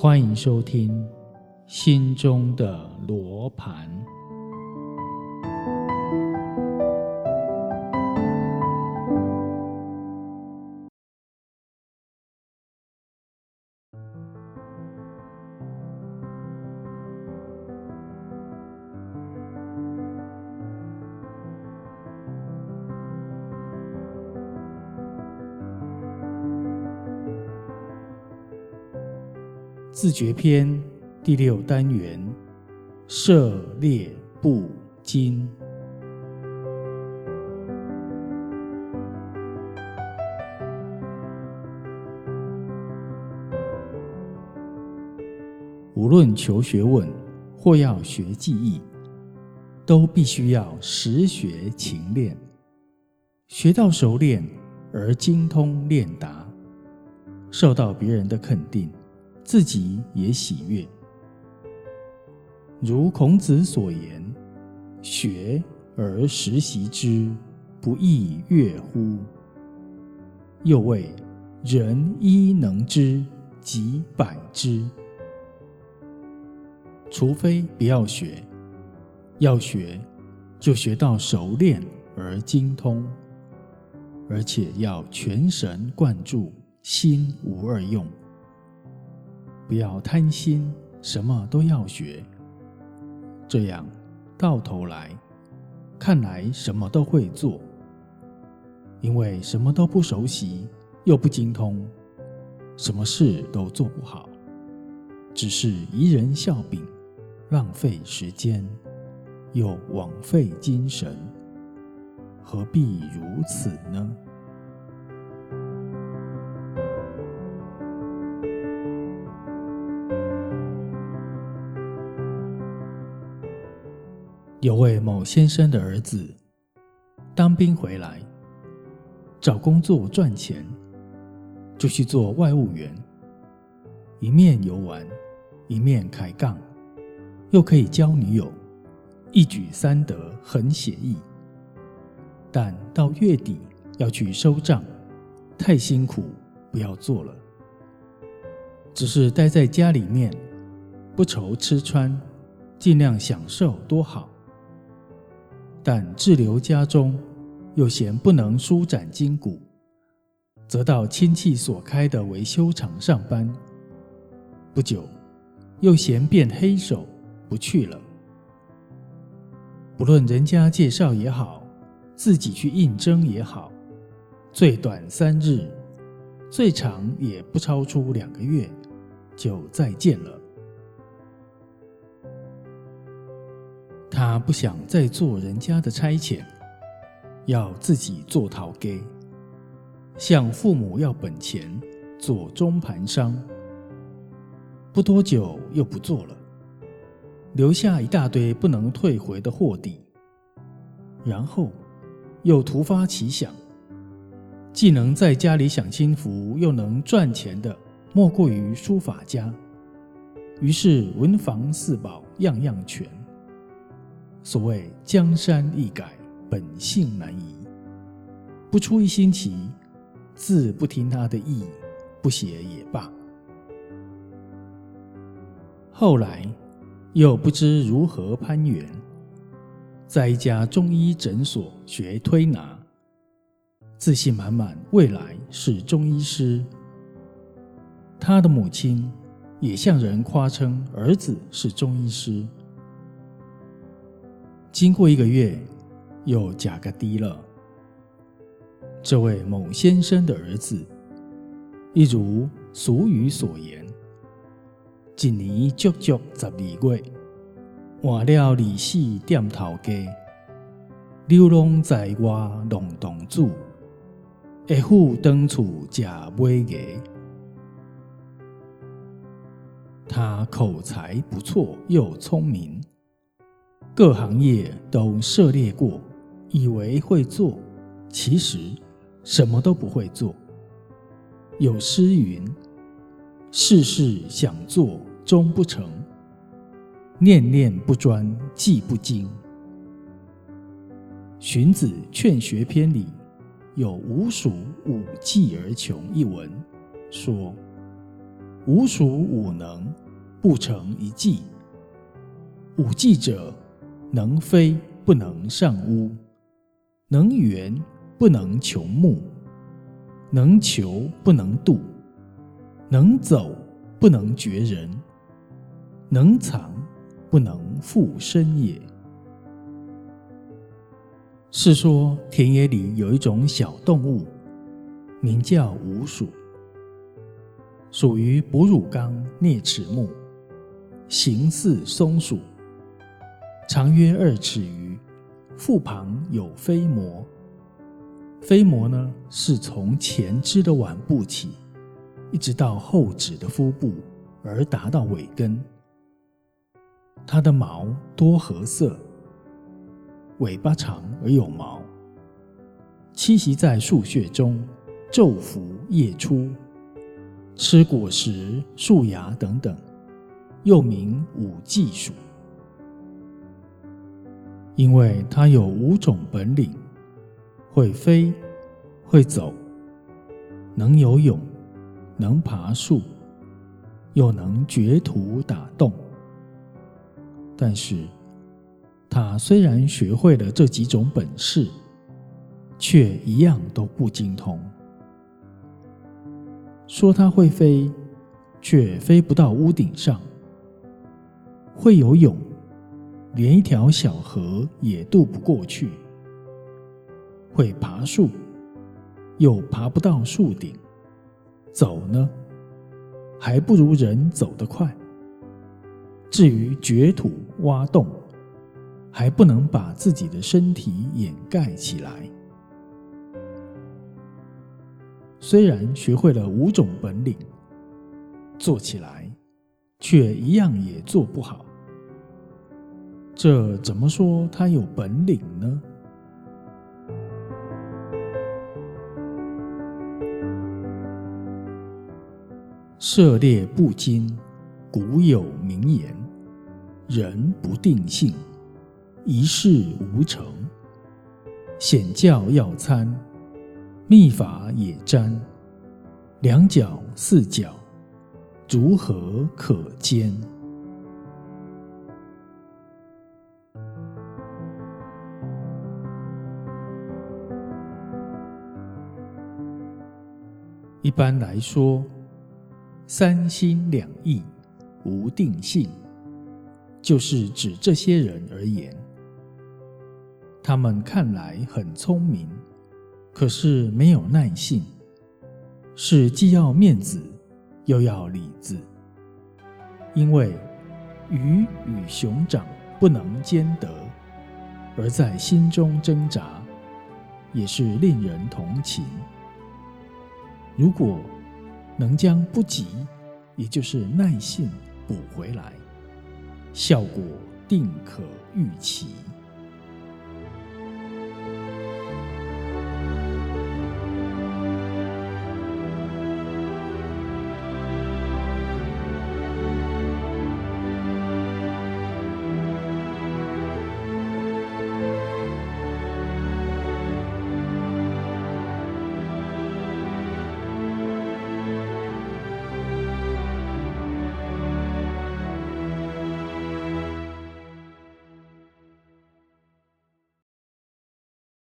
欢迎收听《心中的罗盘》。自觉篇第六单元：涉猎不精。无论求学问或要学技艺，都必须要实学勤练，学到熟练而精通练达，受到别人的肯定。自己也喜悦，如孔子所言：“学而时习之，不亦说乎？”又谓：“人一能知，即百之。”除非不要学，要学就学到熟练而精通，而且要全神贯注，心无二用。不要贪心，什么都要学，这样到头来看来什么都会做。因为什么都不熟悉，又不精通，什么事都做不好，只是贻人笑柄，浪费时间，又枉费精神，何必如此呢？有位某先生的儿子当兵回来，找工作赚钱，就去做外务员，一面游玩，一面开杠，又可以交女友，一举三得，很写意。但到月底要去收账，太辛苦，不要做了，只是待在家里面，不愁吃穿，尽量享受多好。但滞留家中，又嫌不能舒展筋骨，则到亲戚所开的维修厂上班。不久，又嫌变黑手，不去了。不论人家介绍也好，自己去应征也好，最短三日，最长也不超出两个月，就再见了。他不想再做人家的差遣，要自己做陶给，向父母要本钱，做中盘商。不多久又不做了，留下一大堆不能退回的货底。然后又突发奇想，既能在家里享清福，又能赚钱的，莫过于书法家。于是文房四宝样样全。所谓江山易改，本性难移。不出一星期，字不听他的意，不写也罢。后来又不知如何攀援，在一家中医诊所学推拿，自信满满，未来是中医师。他的母亲也向人夸称儿子是中医师。经过一个月，又假个低了。这位某先生的儿子，一如俗语所言：“一年足足十二月，换了二四点头家，流浪在外弄洞主，一户当厝食买牙。”他口才不错，又聪明。各行业都涉猎过，以为会做，其实什么都不会做。有诗云：“事事想做终不成，念念不专技不精。”荀子《劝学篇》里有“吾属五技而穷”一文，说：“吾属五能，不成一计。五计者，能飞不能上屋，能圆不能求木，能求不能度，能走不能绝人，能藏不能复身也。是说田野里有一种小动物，名叫鼯鼠，属于哺乳纲啮齿目，形似松鼠。长约二尺余，腹旁有飞膜。飞膜呢，是从前肢的腕部起，一直到后指的腹部，而达到尾根。它的毛多褐色，尾巴长而有毛，栖息在树穴中，昼伏夜出，吃果实、树芽等等，又名五季鼠。因为它有五种本领：会飞、会走、能游泳、能爬树，又能掘土打洞。但是，它虽然学会了这几种本事，却一样都不精通。说它会飞，却飞不到屋顶上；会游泳。连一条小河也渡不过去，会爬树，又爬不到树顶。走呢，还不如人走得快。至于掘土挖洞，还不能把自己的身体掩盖起来。虽然学会了五种本领，做起来却一样也做不好。这怎么说他有本领呢？涉猎不精，古有名言：人不定性，一事无成。显教要参，秘法也沾，两脚四脚，如何可兼？一般来说，三心两意、无定性，就是指这些人而言。他们看来很聪明，可是没有耐性，是既要面子又要里子。因为鱼与熊掌不能兼得，而在心中挣扎，也是令人同情。如果能将不急，也就是耐性补回来，效果定可预期。